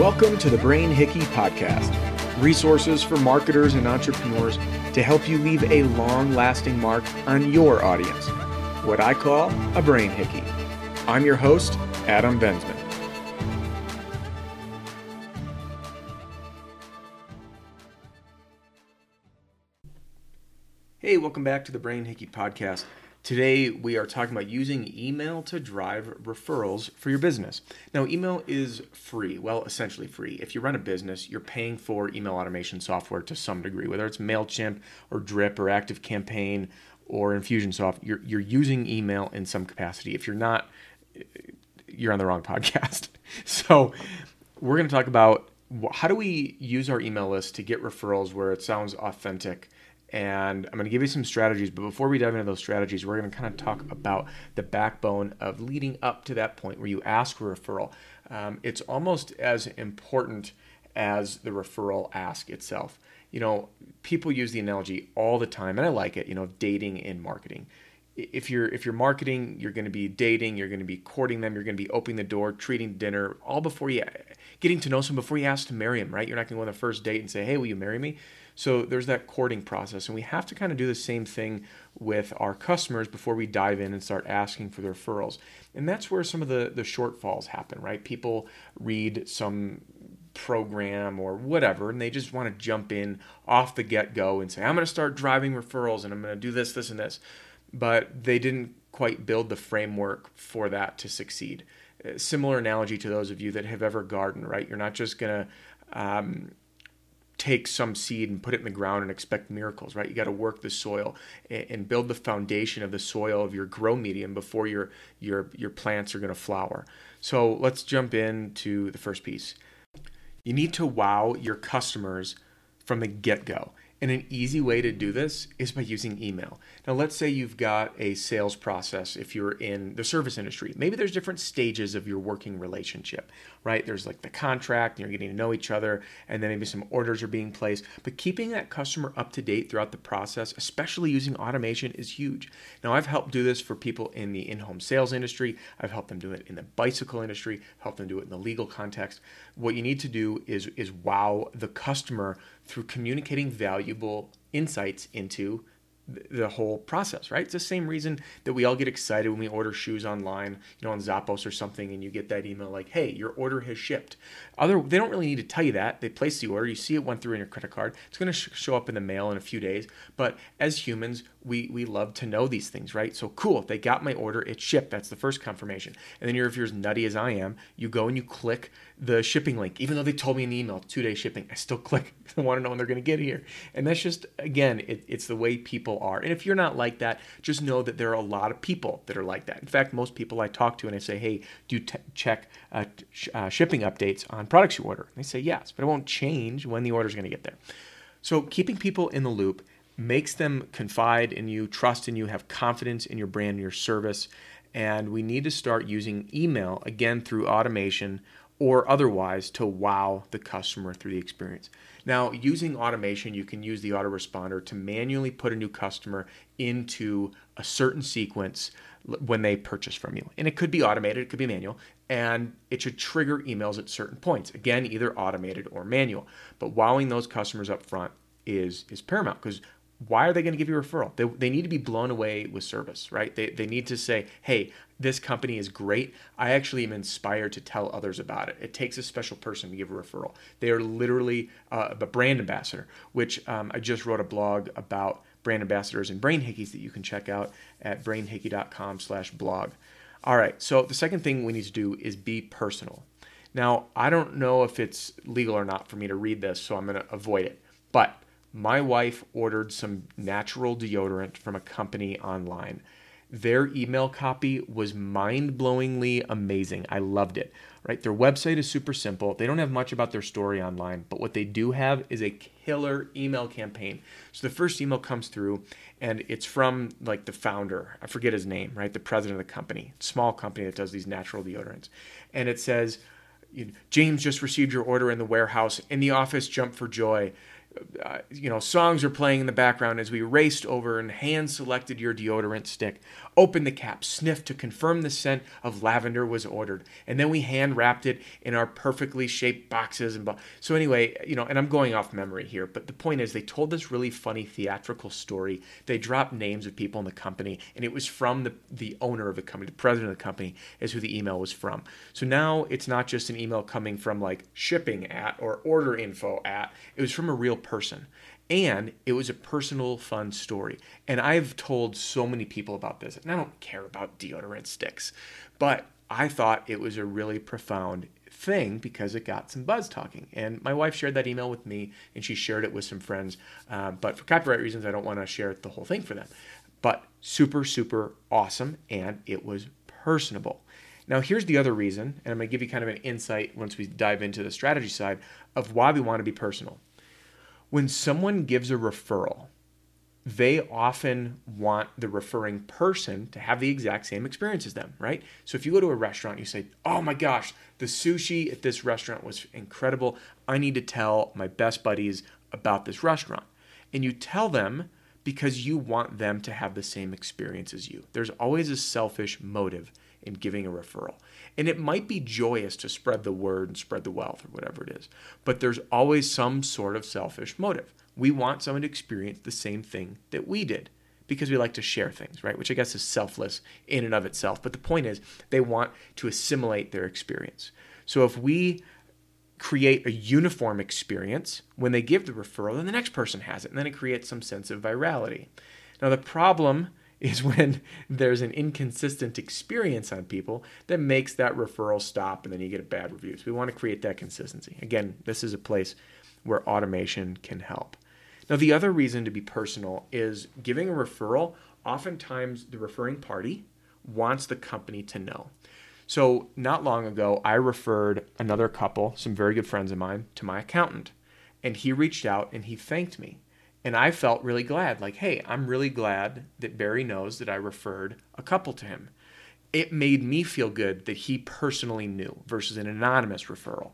Welcome to the Brain Hickey Podcast resources for marketers and entrepreneurs to help you leave a long lasting mark on your audience. What I call a brain hickey. I'm your host, Adam Bensman. Hey, welcome back to the Brain Hickey Podcast. Today, we are talking about using email to drive referrals for your business. Now, email is free, well, essentially free. If you run a business, you're paying for email automation software to some degree, whether it's MailChimp or Drip or ActiveCampaign or Infusionsoft, you're, you're using email in some capacity. If you're not, you're on the wrong podcast. So, we're going to talk about how do we use our email list to get referrals where it sounds authentic and I'm going to give you some strategies. But before we dive into those strategies, we're going to kind of talk about the backbone of leading up to that point where you ask for a referral. Um, it's almost as important as the referral ask itself. You know, people use the analogy all the time, and I like it. You know, dating in marketing. If you're if you're marketing, you're going to be dating, you're going to be courting them, you're going to be opening the door, treating dinner, all before you getting to know someone before you ask to marry them. Right? You're not going to go on the first date and say, "Hey, will you marry me?" So there's that courting process, and we have to kind of do the same thing with our customers before we dive in and start asking for their referrals. And that's where some of the, the shortfalls happen, right? People read some program or whatever, and they just want to jump in off the get go and say, I'm going to start driving referrals and I'm going to do this, this, and this. But they didn't quite build the framework for that to succeed. Similar analogy to those of you that have ever gardened, right? You're not just going to um, take some seed and put it in the ground and expect miracles, right? You got to work the soil and build the foundation of the soil of your grow medium before your your your plants are going to flower. So let's jump into the first piece. You need to wow your customers from the get-go. And an easy way to do this is by using email. Now, let's say you've got a sales process if you're in the service industry. Maybe there's different stages of your working relationship, right? There's like the contract, and you're getting to know each other, and then maybe some orders are being placed. But keeping that customer up to date throughout the process, especially using automation, is huge. Now, I've helped do this for people in the in home sales industry, I've helped them do it in the bicycle industry, helped them do it in the legal context. What you need to do is, is wow the customer through communicating valuable insights into the whole process, right? It's the same reason that we all get excited when we order shoes online, you know, on Zappos or something, and you get that email like, "Hey, your order has shipped." Other, they don't really need to tell you that. They place the order, you see it went through in your credit card. It's going to sh- show up in the mail in a few days. But as humans, we we love to know these things, right? So cool, they got my order, it shipped. That's the first confirmation. And then you're if you're as nutty as I am, you go and you click the shipping link, even though they told me in the email two day shipping. I still click. I want to know when they're going to get here. And that's just again, it, it's the way people are. And if you're not like that, just know that there are a lot of people that are like that. In fact, most people I talk to and I say, hey, do you t- check uh, sh- uh, shipping updates on products you order? And they say yes, but it won't change when the order is going to get there. So keeping people in the loop makes them confide in you, trust in you, have confidence in your brand and your service. And we need to start using email again through automation or otherwise to wow the customer through the experience. Now, using automation, you can use the autoresponder to manually put a new customer into a certain sequence when they purchase from you. And it could be automated, it could be manual, and it should trigger emails at certain points. Again, either automated or manual. But wowing those customers up front is is paramount because why are they going to give you a referral? They, they need to be blown away with service, right? They, they need to say, hey, this company is great. I actually am inspired to tell others about it. It takes a special person to give a referral. They are literally uh, a brand ambassador, which um, I just wrote a blog about brand ambassadors and brain hickeys that you can check out at brainhickey.com slash blog. All right, so the second thing we need to do is be personal. Now, I don't know if it's legal or not for me to read this, so I'm going to avoid it. But my wife ordered some natural deodorant from a company online. Their email copy was mind blowingly amazing. I loved it. Right? Their website is super simple. They don't have much about their story online, but what they do have is a killer email campaign. So the first email comes through and it's from like the founder. I forget his name, right? The president of the company, small company that does these natural deodorants. And it says, James just received your order in the warehouse. In the office, jump for joy uh, you know, songs are playing in the background as we raced over and hand selected your deodorant stick, opened the cap, sniffed to confirm the scent of lavender was ordered, and then we hand wrapped it in our perfectly shaped boxes. And so anyway, you know, and I'm going off memory here, but the point is they told this really funny theatrical story. They dropped names of people in the company, and it was from the the owner of the company, the president of the company, is who the email was from. So now it's not just an email coming from like shipping at or order info at. It was from a real person. And it was a personal, fun story. And I've told so many people about this, and I don't care about deodorant sticks, but I thought it was a really profound thing because it got some buzz talking. And my wife shared that email with me, and she shared it with some friends. Uh, but for copyright reasons, I don't want to share the whole thing for them. But super, super awesome, and it was personable. Now, here's the other reason, and I'm going to give you kind of an insight once we dive into the strategy side of why we want to be personal when someone gives a referral, they often want the referring person to have the exact same experience as them, right? So if you go to a restaurant, you say, Oh my gosh, the sushi at this restaurant was incredible. I need to tell my best buddies about this restaurant. And you tell them because you want them to have the same experience as you. There's always a selfish motive in giving a referral. And it might be joyous to spread the word and spread the wealth or whatever it is, but there's always some sort of selfish motive. We want someone to experience the same thing that we did because we like to share things, right? Which I guess is selfless in and of itself. But the point is, they want to assimilate their experience. So if we create a uniform experience when they give the referral, then the next person has it, and then it creates some sense of virality. Now, the problem is when there's an inconsistent experience on people that makes that referral stop and then you get a bad review. So we want to create that consistency. Again, this is a place where automation can help. Now, the other reason to be personal is giving a referral, oftentimes the referring party wants the company to know. So, not long ago, I referred another couple, some very good friends of mine, to my accountant. And he reached out and he thanked me. And I felt really glad, like, hey, I'm really glad that Barry knows that I referred a couple to him. It made me feel good that he personally knew versus an anonymous referral.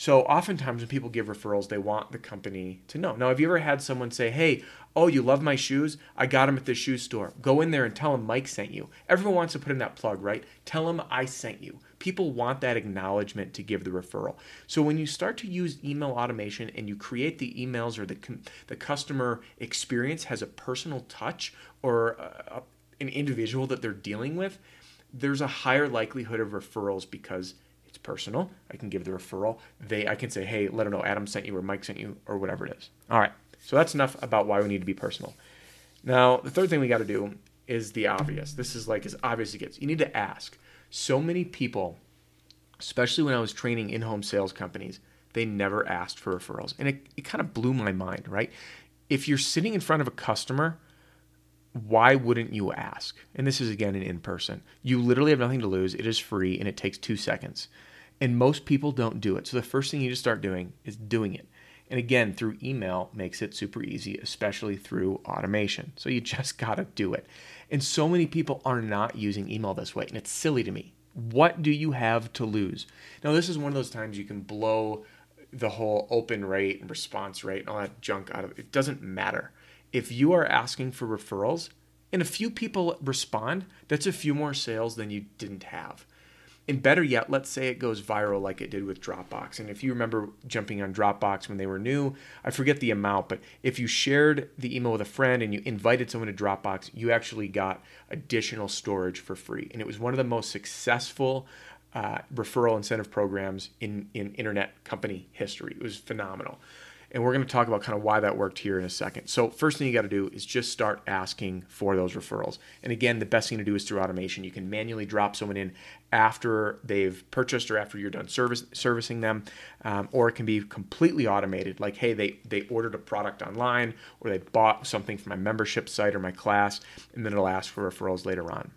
So oftentimes when people give referrals, they want the company to know. Now, have you ever had someone say, "Hey, oh, you love my shoes? I got them at the shoe store. Go in there and tell them Mike sent you." Everyone wants to put in that plug, right? Tell them I sent you. People want that acknowledgement to give the referral. So when you start to use email automation and you create the emails or the the customer experience has a personal touch or a, an individual that they're dealing with, there's a higher likelihood of referrals because it's personal. I can give the referral. They I can say, hey, let them know Adam sent you or Mike sent you or whatever it is. All right. So that's enough about why we need to be personal. Now, the third thing we got to do is the obvious. This is like as obvious as it gets. You need to ask. So many people, especially when I was training in-home sales companies, they never asked for referrals. And it, it kind of blew my mind, right? If you're sitting in front of a customer why wouldn't you ask? And this is again an in person. You literally have nothing to lose. It is free and it takes two seconds. And most people don't do it. So the first thing you just start doing is doing it. And again, through email makes it super easy, especially through automation. So you just got to do it. And so many people are not using email this way. And it's silly to me. What do you have to lose? Now, this is one of those times you can blow the whole open rate and response rate and all that junk out of it. It doesn't matter if you are asking for referrals and a few people respond, that's a few more sales than you didn't have. And better yet, let's say it goes viral like it did with Dropbox. And if you remember jumping on Dropbox when they were new, I forget the amount, but if you shared the email with a friend and you invited someone to Dropbox, you actually got additional storage for free. And it was one of the most successful uh, referral incentive programs in, in internet company history. It was phenomenal. And we're going to talk about kind of why that worked here in a second. So, first thing you got to do is just start asking for those referrals. And again, the best thing to do is through automation. You can manually drop someone in after they've purchased or after you're done service, servicing them, um, or it can be completely automated. Like, hey, they they ordered a product online, or they bought something from my membership site or my class, and then it'll ask for referrals later on.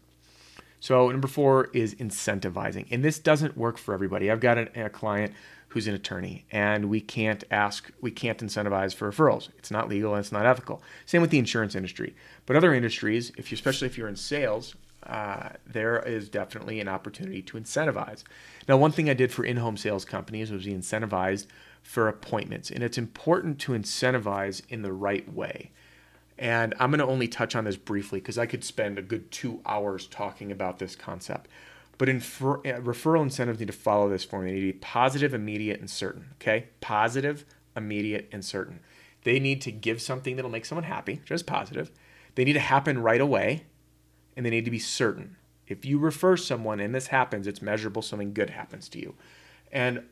So number four is incentivizing, and this doesn't work for everybody. I've got a, a client who's an attorney, and we can't ask, we can't incentivize for referrals. It's not legal and it's not ethical. Same with the insurance industry. But other industries, if you, especially if you're in sales, uh, there is definitely an opportunity to incentivize. Now, one thing I did for in-home sales companies was we incentivized for appointments, and it's important to incentivize in the right way. And I'm going to only touch on this briefly because I could spend a good two hours talking about this concept. But infer- uh, referral incentives need to follow this formula. They need to be positive, immediate, and certain. Okay? Positive, immediate, and certain. They need to give something that'll make someone happy, just positive. They need to happen right away, and they need to be certain. If you refer someone and this happens, it's measurable, something good happens to you. And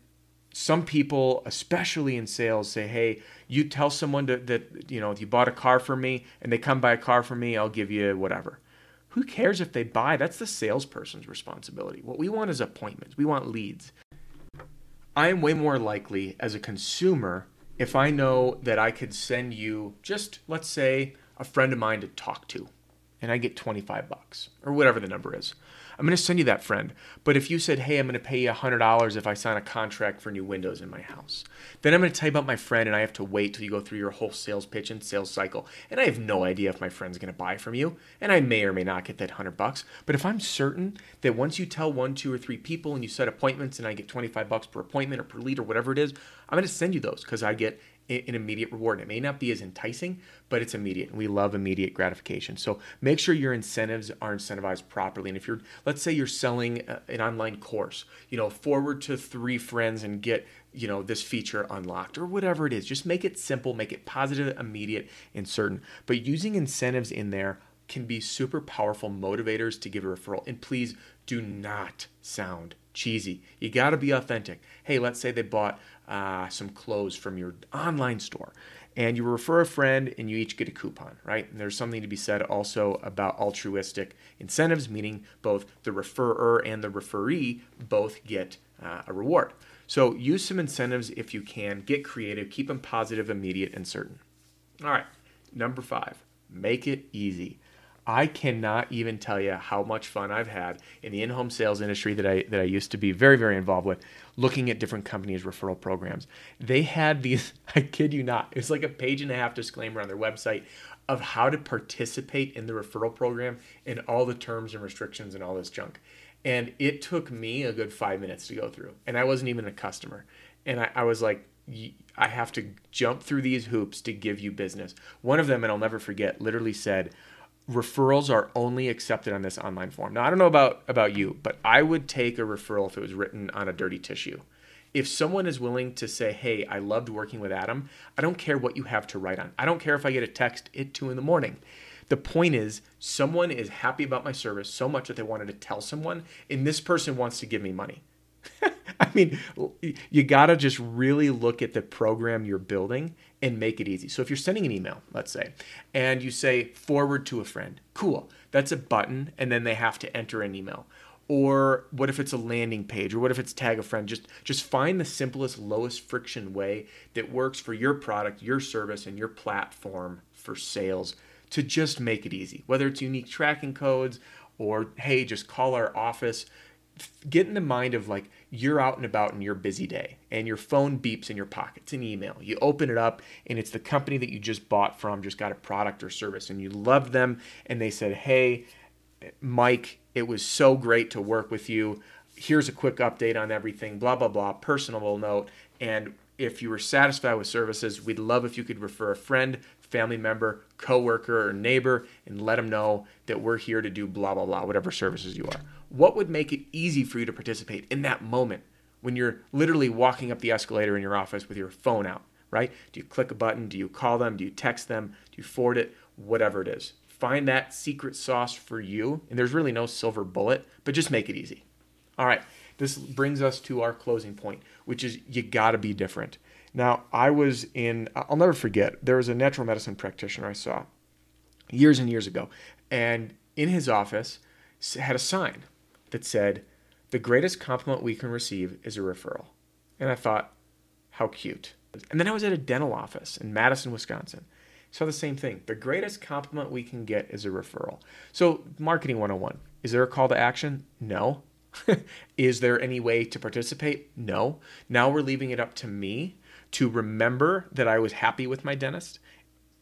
some people, especially in sales, say, "Hey, you tell someone to, that you know if you bought a car for me, and they come buy a car for me, I'll give you whatever." Who cares if they buy? That's the salesperson's responsibility. What we want is appointments. We want leads. I am way more likely as a consumer if I know that I could send you just let's say a friend of mine to talk to and I get 25 bucks or whatever the number is. I'm going to send you that friend. But if you said, hey, I'm going to pay you $100 if I sign a contract for new windows in my house, then I'm going to tell you about my friend and I have to wait till you go through your whole sales pitch and sales cycle. And I have no idea if my friend's going to buy from you. And I may or may not get that 100 bucks. But if I'm certain that once you tell one, two, or three people and you set appointments and I get 25 bucks per appointment or per lead or whatever it is, I'm going to send you those because I get an immediate reward. It may not be as enticing, but it's immediate. We love immediate gratification. So make sure your incentives are incentivized properly. And if you're, let's say you're selling uh, an online course, you know, forward to three friends and get, you know, this feature unlocked or whatever it is. Just make it simple, make it positive, immediate, and certain. But using incentives in there can be super powerful motivators to give a referral. And please do not sound cheesy. You got to be authentic. Hey, let's say they bought uh, some clothes from your online store and you refer a friend and you each get a coupon, right? And there's something to be said also about altruistic incentives, meaning both the referrer and the referee both get uh, a reward. So use some incentives if you can, get creative, keep them positive, immediate, and certain. All right, number five, make it easy. I cannot even tell you how much fun I've had in the in-home sales industry that I that I used to be very very involved with, looking at different companies' referral programs. They had these. I kid you not. It's like a page and a half disclaimer on their website of how to participate in the referral program and all the terms and restrictions and all this junk. And it took me a good five minutes to go through, and I wasn't even a customer. And I, I was like, I have to jump through these hoops to give you business. One of them, and I'll never forget, literally said referrals are only accepted on this online form. Now, I don't know about about you, but I would take a referral if it was written on a dirty tissue. If someone is willing to say, "Hey, I loved working with Adam," I don't care what you have to write on. I don't care if I get a text at two in the morning. The point is, someone is happy about my service so much that they wanted to tell someone, and this person wants to give me money. I mean, you got to just really look at the program you're building and make it easy. So if you're sending an email, let's say, and you say forward to a friend, cool. That's a button, and then they have to enter an email. Or what if it's a landing page? Or what if it's tag a friend? Just just find the simplest, lowest friction way that works for your product, your service, and your platform for sales to just make it easy. Whether it's unique tracking codes or hey, just call our office get in the mind of like you're out and about in your busy day and your phone beeps in your pocket. It's an email. You open it up and it's the company that you just bought from, just got a product or service, and you love them. And they said, Hey, Mike, it was so great to work with you. Here's a quick update on everything, blah, blah, blah, personal note. And if you were satisfied with services, we'd love if you could refer a friend, family member, coworker, or neighbor and let them know that we're here to do blah, blah, blah, whatever services you are. What would make it easy for you to participate in that moment when you're literally walking up the escalator in your office with your phone out, right? Do you click a button? Do you call them? Do you text them? Do you forward it? Whatever it is. Find that secret sauce for you. And there's really no silver bullet, but just make it easy. All right. This brings us to our closing point, which is you got to be different. Now, I was in, I'll never forget, there was a natural medicine practitioner I saw years and years ago. And in his office had a sign that said, The greatest compliment we can receive is a referral. And I thought, How cute. And then I was at a dental office in Madison, Wisconsin. Saw the same thing. The greatest compliment we can get is a referral. So, marketing 101. Is there a call to action? No. is there any way to participate? No. Now we're leaving it up to me to remember that I was happy with my dentist,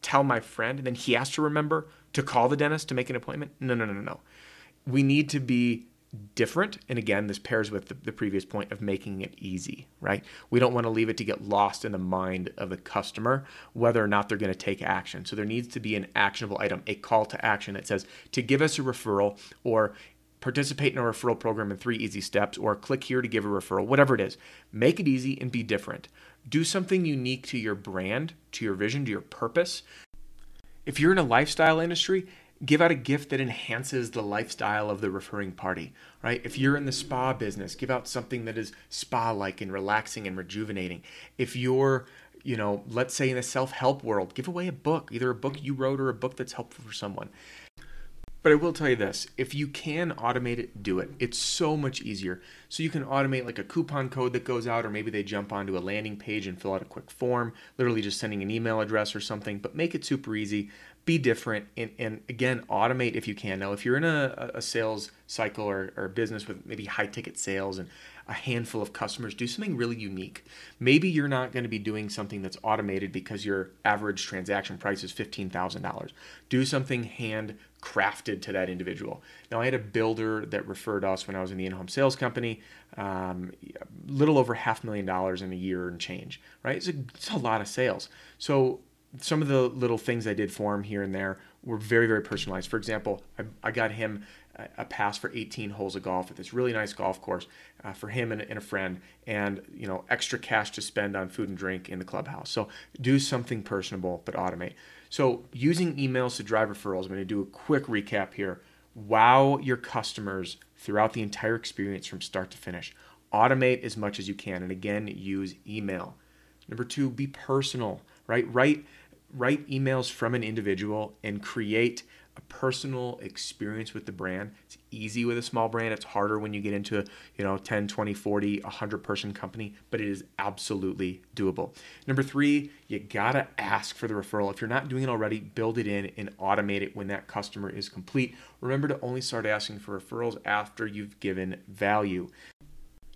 tell my friend, and then he has to remember to call the dentist to make an appointment. No, no, no, no, no. We need to be different. And again, this pairs with the, the, previous point of making it easy, right? We don't want to leave it to get lost in the mind of the customer whether or not they're going to take action. So there needs to be an actionable item, a call to action that says to give us a referral or participate in a referral program in three easy steps or click here to give a referral, whatever it is. Make it easy and be different. Do something unique to your brand, to your vision, to your purpose. If you're in a lifestyle industry, give out a gift that enhances the lifestyle of the referring party, right? If you're in the spa business, give out something that is spa like and relaxing and rejuvenating. If you're, you know, let's say in the self help world, give away a book, either a book you wrote or a book that's helpful for someone. But I will tell you this if you can automate it, do it. It's so much easier. So you can automate like a coupon code that goes out, or maybe they jump onto a landing page and fill out a quick form, literally just sending an email address or something, but make it super easy be different and, and again automate if you can now if you're in a, a sales cycle or, or business with maybe high ticket sales and a handful of customers do something really unique. Maybe you're not going to be doing something that's automated because your average transaction price is $15000 do something hand crafted to that individual. Now i had a builder that referred us when i was in the in-home sales company um, little over half million dollars in a year and change right? It's a, it's a lot of sales. So some of the little things I did for him here and there were very, very personalized. For example, I, I got him a, pass for 18 holes of golf at this really nice golf course uh, for him and, and, a friend, and you know extra cash to spend on food and drink in the clubhouse. So do something personable, but automate. So using emails to drive referrals. I'm going to do a quick recap here. Wow your customers throughout the entire experience from start to finish. Automate as much as you can, and again, use email. Number two, be personal. Right, write write emails from an individual and create a personal experience with the brand. It's easy with a small brand. It's harder when you get into, you know, 10, 20, 40, 100 person company, but it is absolutely doable. Number 3, you got to ask for the referral. If you're not doing it already, build it in and automate it when that customer is complete. Remember to only start asking for referrals after you've given value.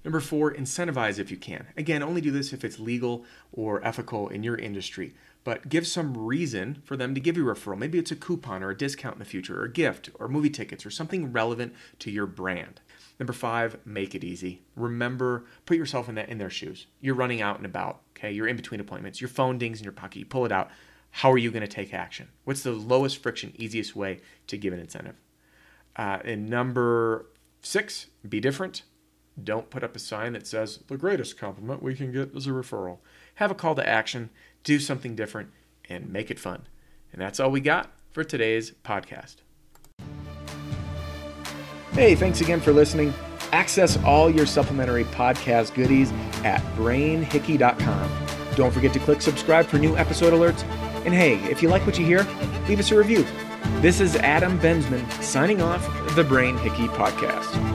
Number four, incentivize if you can. Again, only do this if it's legal or ethical in your industry but give some reason for them to give you a referral. Maybe it's a coupon or a discount in the future, or a gift, or movie tickets, or something relevant to your brand. Number five, make it easy. Remember, put yourself in that in their shoes. You're running out and about. Okay, you're in between appointments. Your phone dings in your pocket. You pull it out. How are you going to take action? What's the lowest friction, easiest way to give an incentive? Uh, and number six, be different. Don't put up a sign that says the greatest compliment we can get is a referral. Have a call to action do something different, and make it fun. And that's all we got for today's podcast. Hey, thanks again for listening. Access all your supplementary podcast goodies at brainhickey.com. Don't forget to click subscribe for new episode alerts. And hey, if you like what you hear, leave us a review. This is Adam Bensman signing off the Brain Hickey Podcast.